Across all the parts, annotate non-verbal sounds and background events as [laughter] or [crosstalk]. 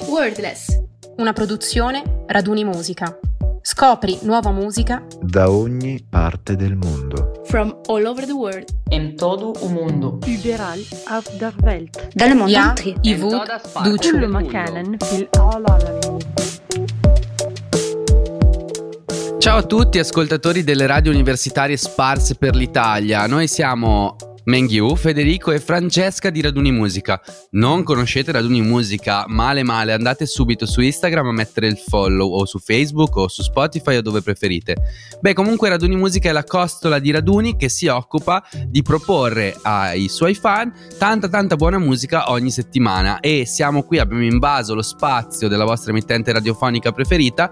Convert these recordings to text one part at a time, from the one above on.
Wordless, una produzione Raduni Musica. Scopri nuova musica da ogni parte del mondo. From all over the world. In todo o mundo. Liberal auf der Welt. Dalle mondo. Ja, Ivud, Duccio. Kullu makanen fil Ciao a tutti ascoltatori delle radio universitarie sparse per l'Italia. Noi siamo Menghiu, Federico e Francesca di Raduni Musica. Non conoscete Raduni Musica? Male male, andate subito su Instagram a mettere il follow o su Facebook o su Spotify o dove preferite. Beh, comunque Raduni Musica è la costola di Raduni che si occupa di proporre ai suoi fan tanta tanta buona musica ogni settimana e siamo qui, abbiamo invaso lo spazio della vostra emittente radiofonica preferita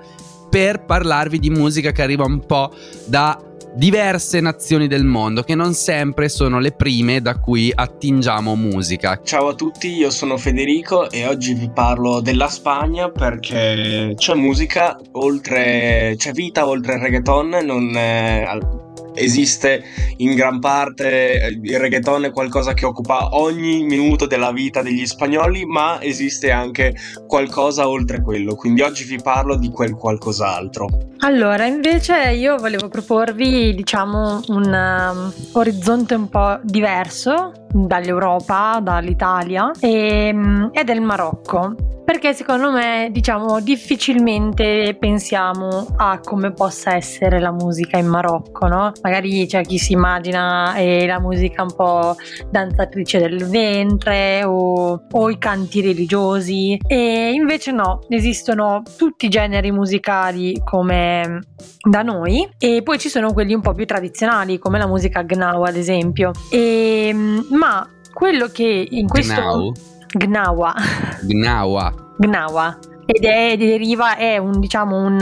per parlarvi di musica che arriva un po' da diverse nazioni del mondo che non sempre sono le prime da cui attingiamo musica. Ciao a tutti, io sono Federico e oggi vi parlo della Spagna perché c'è musica oltre, c'è vita oltre il reggaeton, non è- esiste in gran parte eh, il reggaeton è qualcosa che occupa ogni minuto della vita degli spagnoli, ma esiste anche qualcosa oltre quello, quindi oggi vi parlo di quel qualcos'altro. Allora, invece io volevo proporvi, diciamo, un um, orizzonte un po' diverso dall'Europa, dall'Italia e, ed è il Marocco. Perché secondo me, diciamo, difficilmente pensiamo a come possa essere la musica in Marocco, no? Magari c'è chi si immagina eh, la musica un po' danzatrice del ventre o, o i canti religiosi e invece no, esistono tutti i generi musicali come da noi e poi ci sono quelli un po' più tradizionali come la musica Gnawa ad esempio e, ma quello che in questo Gnau? Gnawa Gnawa. Gnawa ed è deriva è un diciamo un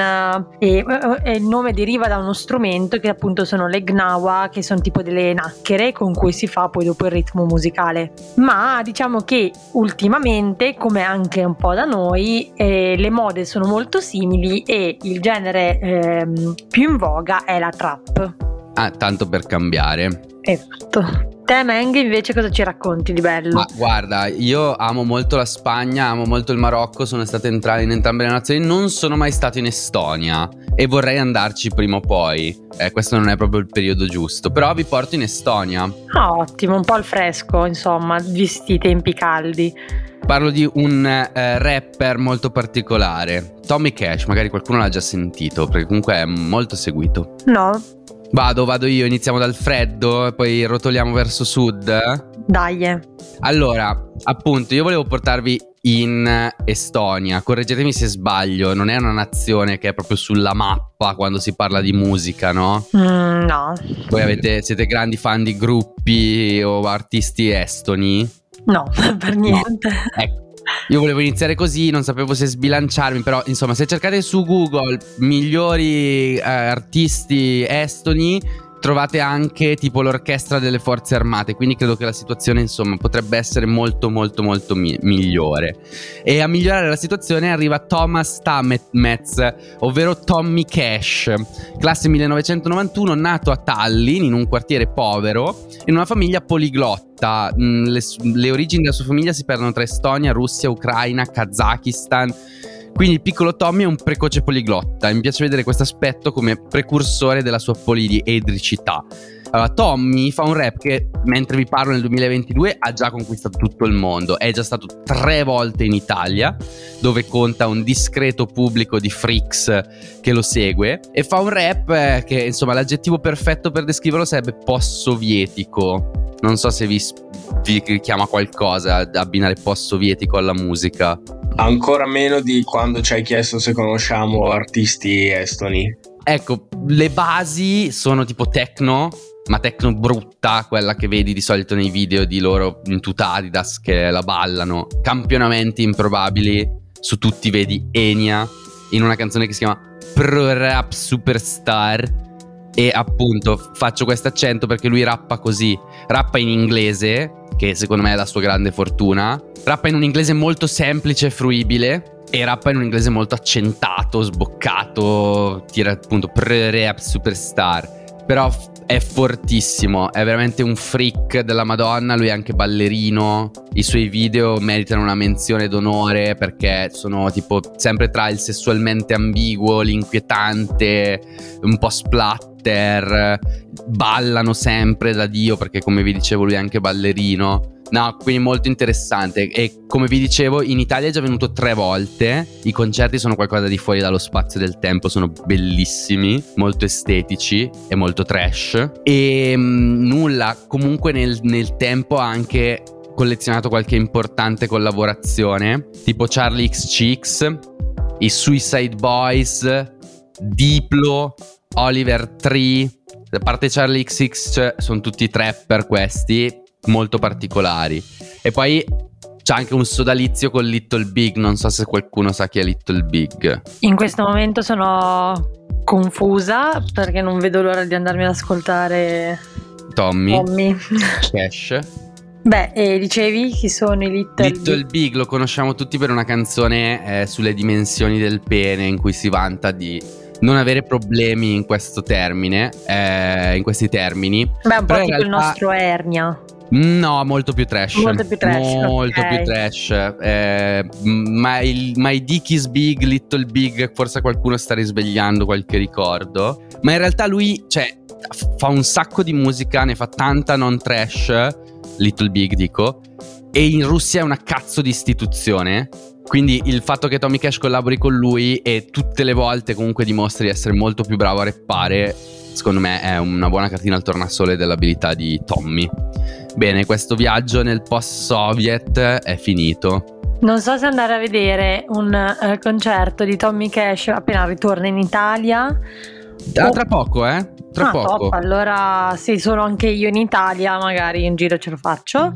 eh, eh, il nome deriva da uno strumento che appunto sono le gnawa che sono tipo delle nacchere con cui si fa poi dopo il ritmo musicale ma diciamo che ultimamente come anche un po' da noi eh, le mode sono molto simili e il genere ehm, più in voga è la trap Ah, tanto per cambiare. esatto te Meng invece cosa ci racconti di bello? Ma guarda, io amo molto la Spagna, amo molto il Marocco, sono stato entrato in entrambe le nazioni, non sono mai stato in Estonia e vorrei andarci prima o poi. Eh, questo non è proprio il periodo giusto, però vi porto in Estonia. Ah, ottimo, un po' al fresco, insomma, visti i tempi caldi. Parlo di un eh, rapper molto particolare, Tommy Cash, magari qualcuno l'ha già sentito, perché comunque è molto seguito. No, Vado, vado io, iniziamo dal freddo e poi rotoliamo verso sud. dai. Allora, appunto, io volevo portarvi in Estonia. Correggetemi se sbaglio, non è una nazione che è proprio sulla mappa quando si parla di musica, no? Mm, no, Voi avete, siete grandi fan di gruppi o artisti estoni? no, [laughs] per niente. Ecco. Io volevo iniziare così, non sapevo se sbilanciarmi, però insomma, se cercate su Google migliori eh, artisti estoni, trovate anche tipo l'orchestra delle forze armate, quindi credo che la situazione insomma potrebbe essere molto molto molto mi- migliore. E a migliorare la situazione arriva Thomas Stamets, ovvero Tommy Cash, classe 1991, nato a Tallinn in un quartiere povero, in una famiglia poliglotta. Mm, Le, le origini della sua famiglia si perdono tra Estonia, Russia, Ucraina, Kazakistan. Quindi il piccolo Tommy è un precoce poliglotta e mi piace vedere questo aspetto come precursore della sua poliedricità. Allora, Tommy fa un rap che, mentre vi parlo nel 2022, ha già conquistato tutto il mondo. È già stato tre volte in Italia, dove conta un discreto pubblico di freaks che lo segue. E fa un rap eh, che, insomma, l'aggettivo perfetto per descriverlo sarebbe post-sovietico. Non so se vi, vi chiama qualcosa abbinare post-sovietico alla musica. Ancora meno di quando ci hai chiesto se conosciamo artisti estoni. Ecco, le basi sono tipo techno, ma techno brutta, quella che vedi di solito nei video di loro in tuta Adidas che la ballano. Campionamenti improbabili, su tutti vedi Enya in una canzone che si chiama Pro Rap Superstar. E appunto faccio questo accento perché lui rappa così, rappa in inglese, che secondo me è la sua grande fortuna, rappa in un inglese molto semplice e fruibile, e rappa in un inglese molto accentato, sboccato, tira appunto pre-rap superstar. Però è fortissimo, è veramente un freak della Madonna, lui è anche ballerino, i suoi video meritano una menzione d'onore perché sono tipo sempre tra il sessualmente ambiguo, l'inquietante, un po' splatter, ballano sempre da Dio perché come vi dicevo lui è anche ballerino. No, quindi molto interessante. E come vi dicevo, in Italia è già venuto tre volte. I concerti sono qualcosa di fuori dallo spazio del tempo, sono bellissimi, molto estetici e molto trash. E mh, mm, nulla, comunque nel, nel tempo ha anche collezionato qualche importante collaborazione, tipo Charlie XCX, i Suicide Boys, Diplo, Oliver Tree. A parte Charlie XX, sono tutti trapper questi molto particolari. E poi c'è anche un sodalizio con Little Big, non so se qualcuno sa chi è Little Big. In questo momento sono confusa perché non vedo l'ora di andarmi ad ascoltare Tommy, Tommy. Cash. [laughs] Beh, e dicevi chi sono i Little, Little Big? Big lo conosciamo tutti per una canzone eh, sulle dimensioni del pene in cui si vanta di non avere problemi in questo termine, eh, in questi termini. Beh, un po' tipo realtà... il nostro Ernia. No, molto più trash. Molto più trash. Molto okay. più trash. Eh, my, my Dick is big, little big. Forse qualcuno sta risvegliando qualche ricordo. Ma in realtà lui, cioè, fa un sacco di musica, ne fa tanta non trash. Little Big, dico. E in Russia è una cazzo di istituzione. Quindi il fatto che Tommy Cash collabori con lui e tutte le volte comunque dimostri di essere molto più bravo a rappare, secondo me è una buona cartina al tornasole dell'abilità di Tommy. Bene, questo viaggio nel post-Soviet è finito. Non so se andare a vedere un uh, concerto di Tommy Cash appena ritorna in Italia. Ah, tra poco, eh? Tra ah, poco. Top. Allora, se sono anche io in Italia, magari in giro ce lo faccio.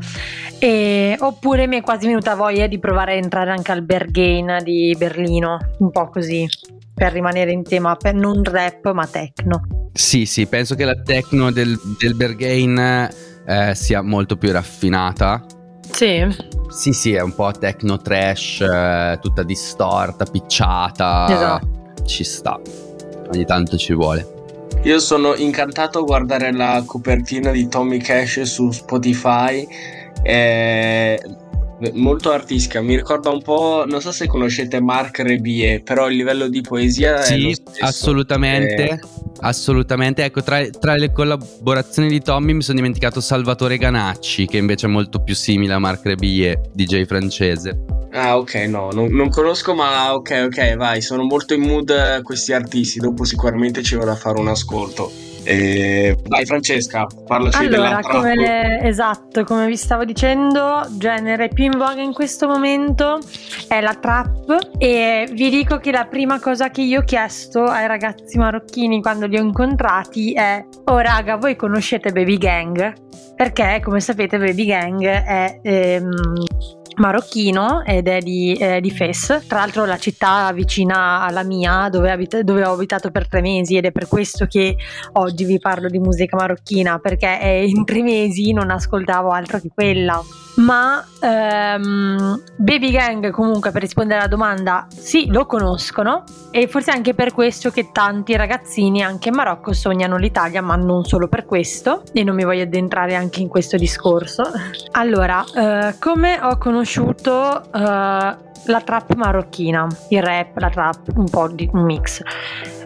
E, oppure mi è quasi venuta voglia di provare a entrare anche al Berghain di Berlino, un po' così, per rimanere in tema, per non rap ma techno. Sì, sì, penso che la techno del, del Berghain eh, sia molto più raffinata. Sì. Sì, sì, è un po' techno trash, eh, tutta distorta, picciata. Esatto. Ci sta. Ogni tanto ci vuole. Io sono incantato a guardare la copertina di Tommy Cash su Spotify. È molto artistica. Mi ricorda un po'. Non so se conoscete Marc Rebier, però il livello di poesia sì, assolutamente. È... Assolutamente, ecco, tra, tra, le collaborazioni di Tommy mi sono dimenticato Salvatore Ganacci, che invece è molto più simile a Marc Rebier, DJ francese. Ah, ok, no, non, non, conosco, ma ok, ok, vai, sono molto in mood questi artisti, dopo sicuramente ci vado a fare un ascolto. E... Vai Francesca, parlaci allora, come le... esatto, come vi stavo dicendo, genere più in voga in questo momento è la trap e vi dico che la prima cosa che io ho chiesto ai ragazzi marocchini quando li ho incontrati è "Oh raga, voi conoscete Baby Gang?" Perché come sapete Baby Gang è ehm, marocchino ed è di, eh, di, Fes, tra l'altro la città vicina alla mia dove, abita- dove, ho abitato per tre mesi ed è per questo che oggi vi parlo di musica marocchina perché in tre mesi non ascoltavo altro che quella. Ma um, Baby Gang comunque per rispondere alla domanda sì lo conoscono e forse anche per questo che tanti ragazzini anche in Marocco sognano l'Italia ma non solo per questo e non mi voglio addentrare anche in questo discorso. Allora, uh, come ho conosciuto uh, la trap marocchina, il rap, la trap, un po' di un mix.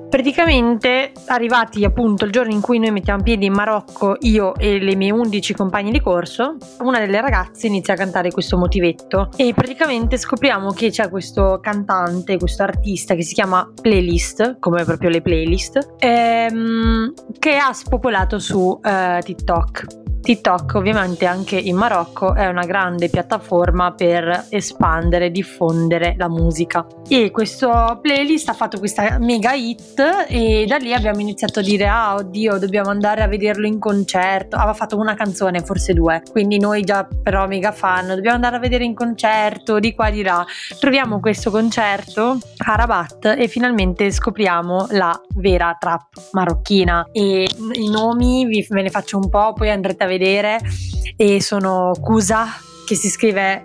Praticamente arrivati appunto il giorno in cui noi mettiamo piedi in Marocco io e le mie 11 compagne di corso una delle ragazze inizia a cantare questo motivetto e praticamente scopriamo che c'è questo cantante questo artista che si chiama Playlist come proprio le playlist ehm, che ha spopolato su eh, TikTok TikTok ovviamente anche in Marocco è una grande piattaforma per espandere, diffondere la musica. E questo playlist ha fatto questa mega hit e da lì abbiamo iniziato a dire ah oddio dobbiamo andare a vederlo in concerto. Aveva fatto una canzone forse due. Quindi noi già però mega fan dobbiamo andare a vedere in concerto di qua di là. Troviamo questo concerto a Rabat e finalmente scopriamo la vera trap marocchina. E i nomi ve ne faccio un po' poi andrete a vedere vedere e sono Kusa che si scrive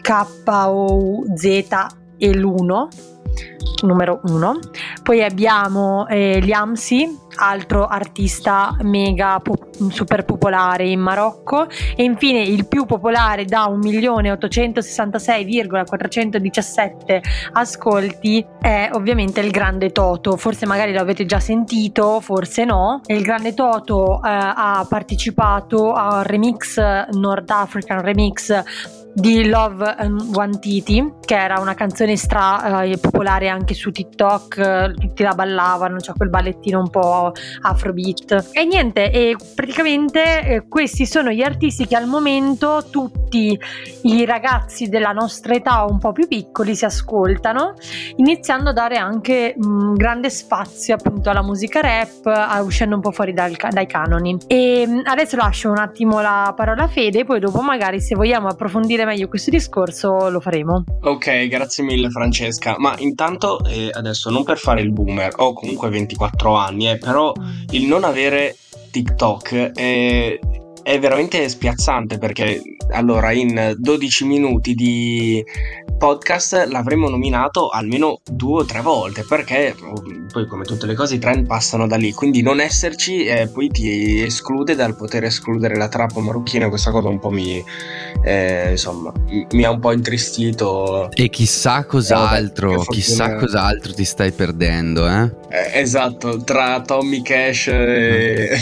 K-O-Z e l'1 numero uno. Poi abbiamo eh, gli Amsi, altro artista mega po- super popolare in Marocco. E infine il più popolare da 1.866,417 ascolti è ovviamente il Grande Toto. Forse magari l'avete già sentito, forse no. Il Grande Toto eh, ha partecipato al remix Nord African Remix di Love and Wantiti, che era una canzone stra eh, popolare anche su TikTok, eh, tutti la ballavano, c'è cioè quel ballettino un po' afrobeat. E niente, e praticamente eh, questi sono gli artisti che al momento tutti i ragazzi della nostra età un po' più piccoli si ascoltano, iniziando a dare anche mh, grande spazio appunto alla musica rap, a, uscendo un po' fuori dal, dai canoni. E adesso lascio un attimo la parola a Fede, poi dopo magari se vogliamo approfondire approfondire meglio questo discorso lo faremo. Ok, grazie mille Francesca. Ma intanto, eh, adesso non per fare il boomer, ho comunque 24 anni, eh, però il non avere TikTok è, è veramente spiazzante perché allora in 12 minuti di podcast l'avremmo nominato almeno due o tre volte perché poi come tutte le cose i trend passano da lì. Quindi non esserci eh, poi ti esclude dal poter escludere la trappa marocchina questa cosa un po' mi eh, insomma mi ha un po' intristito. E chissà cos'altro no, chissà cos'altro ti stai perdendo eh? Eh esatto tra Tommy Cash e,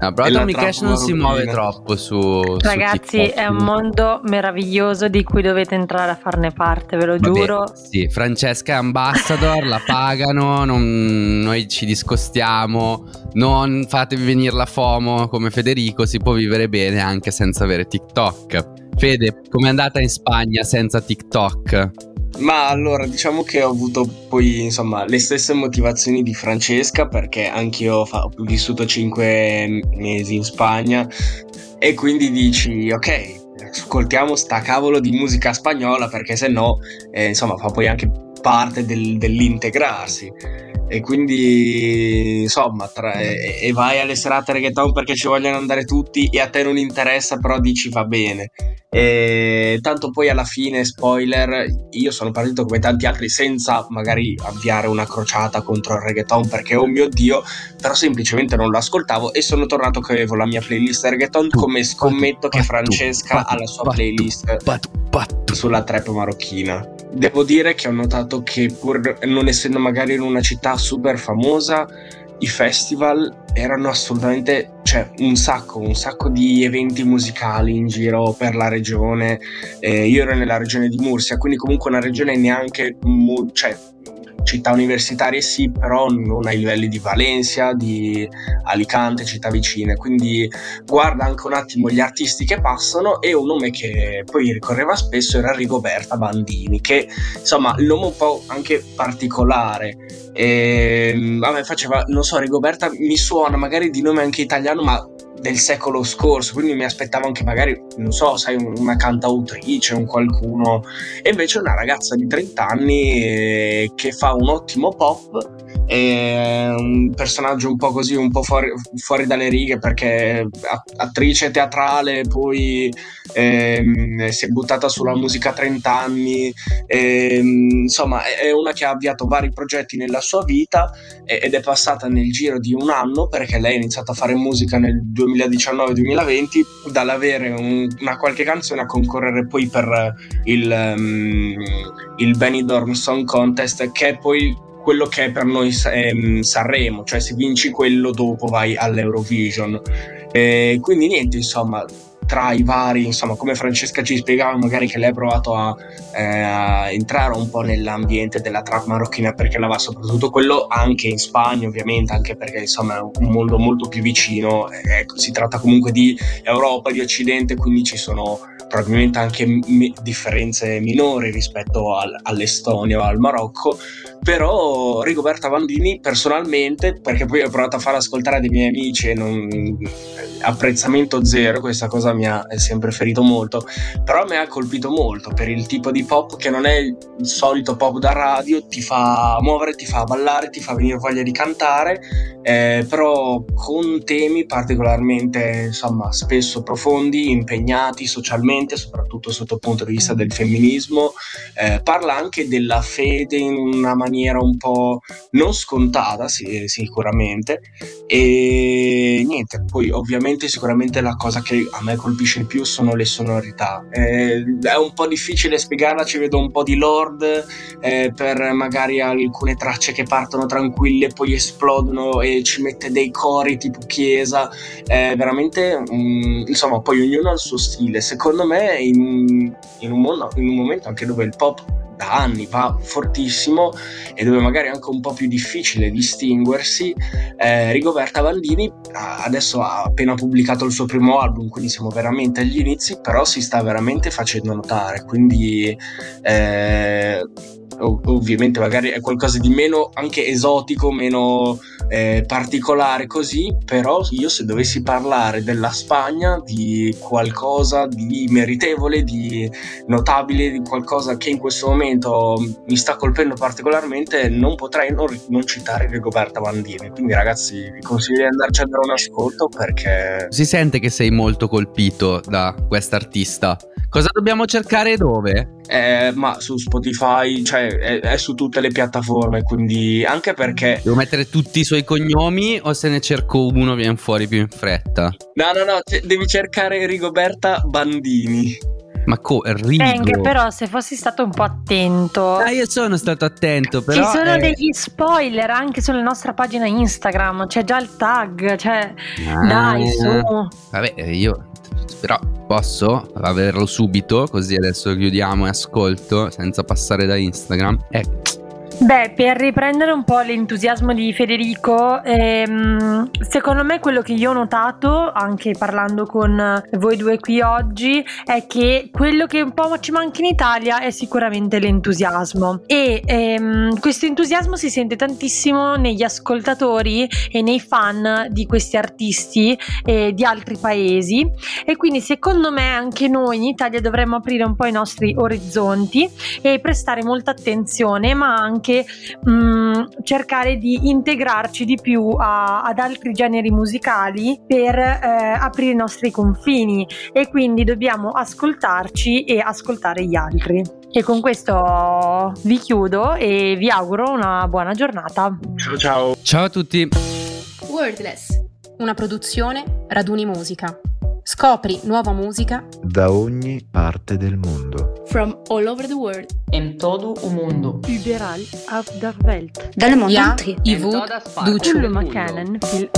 no, però [laughs] Tommy Cash non si muove troppo su ragazzi su è un mondo meraviglioso di cui dovete entrare a farne parte, ve lo Vabbè, giuro. Sì, Francesca è ambassador, la pagano, non, noi ci discostiamo, non fatevi venire la FOMO come Federico, si può vivere bene anche senza avere TikTok. Fede, com'è andata in Spagna senza TikTok? Ma allora, diciamo che ho avuto poi, insomma, le stesse motivazioni di Francesca perché anch'io ho vissuto 5 mesi in Spagna e quindi dici, ok, ascoltiamo sta cavolo di musica spagnola perché se no, eh, insomma, fa poi anche parte del, dell'integrarsi. E quindi, insomma, tra, e, e, vai alle serate reggaeton perché ci vogliono andare tutti e a te non interessa, però dici va bene. E tanto poi alla fine, spoiler, io sono partito come tanti altri senza magari avviare una crociata contro il reggaeton perché oh mio dio, però semplicemente non lo ascoltavo e sono tornato che avevo la mia playlist reggaeton come scommetto che Francesca ha la sua playlist sulla trap marocchina. Devo dire che ho notato che pur non essendo magari in una città super famosa, i festival erano assolutamente, cioè un sacco, un sacco di eventi musicali in giro per la regione. Eh, io ero nella regione di Mursia, quindi comunque una regione neanche, cioè città universitarie sì, però non ai livelli di Valencia, di Alicante, città vicine. Quindi guarda anche un attimo gli artisti che passano e un nome che poi ricorreva spesso era Rigoberta Bandini, che insomma il nome un po' anche particolare. E, vabbè, faceva, non so, Rigoberta mi suona magari di nome anche italiano, ma del secolo scorso, quindi mi aspettavo anche magari, non so, sai, una cantautrice, un qualcuno, e invece una ragazza di 30 anni eh, che fa un ottimo pop, è un personaggio un po' così, un po' fuori, fuori dalle righe perché attrice teatrale, poi ehm, si è buttata sulla musica a 30 anni, ehm, insomma è una che ha avviato vari progetti nella sua vita ed è passata nel giro di un anno perché lei ha iniziato a fare musica nel 2000 2019-2020 dall'avere un, una qualche canzone a concorrere poi per il, um, il Benidorm Song Contest che poi quello che è per noi ehm, Sanremo, cioè se vinci quello dopo vai all'Eurovision. E quindi niente, insomma, tra i vari, insomma, come Francesca ci spiegava, magari che lei ha provato a, eh, a entrare un po' nell'ambiente della trap marocchina perché la va soprattutto quello anche in Spagna, ovviamente, anche perché insomma è un mondo molto più vicino. Ecco, si tratta comunque di Europa, di Occidente, quindi ci sono probabilmente anche mi- differenze minori rispetto al, all'Estonia o al Marocco, però Rigoberta Bandini personalmente, perché poi ho provato a far ascoltare dei miei amici e non apprezzamento zero, questa cosa mi ha sempre ferito molto, però mi ha colpito molto per il tipo di pop che non è il solito pop da radio, ti fa muovere, ti fa ballare, ti fa venire voglia di cantare, eh, però con temi particolarmente insomma spesso profondi, impegnati socialmente musicalmente, soprattutto sotto il punto di vista del femminismo, eh, parla anche della fede in una maniera un po' non scontata, sì, sicuramente, e niente, poi ovviamente sicuramente la cosa che a me colpisce di più sono le sonorità. Eh, è un po' difficile spiegarla, ci vedo un po' di Lord eh, per magari alcune tracce che partono tranquille, poi esplodono e ci mette dei cori tipo chiesa, è veramente um, insomma poi ognuno ha il suo stile, secondo me in, in, un, mo- in un momento anche dove il pop da anni va fortissimo e dove magari è anche un po' più difficile distinguersi, eh, Rigoberta Bandini adesso ha appena pubblicato il suo primo album, quindi siamo veramente agli inizi, però si sta veramente facendo notare, quindi eh, ovviamente magari è qualcosa di meno anche esotico, meno eh, particolare così, però io se dovessi parlare della Spagna, di qualcosa di meritevole, di notabile, di qualcosa che in questo momento mi sta colpendo particolarmente, non potrei non, non citare Rigoberta Bandini. Quindi ragazzi vi consiglio di andarci a dare un ascolto perché... Si sente che sei molto colpito da quest'artista. Cosa dobbiamo cercare dove? Eh, ma su Spotify, cioè è, è, su tutte le piattaforme, quindi anche perché... Devo mettere tutti i suoi cognomi o se ne cerco uno viene fuori più in fretta? No, no, no, c- devi cercare Rigoberta Bandini. Ma co- Rigo. Bang, però se fossi stato un po' attento. Ah, io sono stato attento, però. Ci sono è... degli spoiler anche sulla nostra pagina Instagram, c'è già il tag, cioè ah, dai, su. Vabbè, io però posso averlo subito, così adesso chiudiamo e ascolto senza passare da Instagram. Eh, Beh, per riprendere un po' l'entusiasmo di Federico, ehm, secondo me quello che io ho notato, anche parlando con voi due qui oggi, è che quello che un po' ci manca in Italia è sicuramente l'entusiasmo. E ehm, questo entusiasmo si sente tantissimo negli ascoltatori e nei fan di questi artisti eh, di altri paesi. E quindi secondo me anche noi in Italia dovremmo aprire un po' i nostri orizzonti e prestare molta attenzione, ma anche anche mh, mm, cercare di integrarci di più a, ad altri generi musicali per eh, aprire i nostri confini e quindi dobbiamo ascoltarci e ascoltare gli altri. E con questo vi chiudo e vi auguro una buona giornata. Ciao ciao. Ciao a tutti. Wordless, una produzione Raduni Musica. Scopri nuova musica da ogni parte del mondo. From all over the world. In todo o mundo. Überall auf der Welt. Dans le monde entier. Kullu makanen fil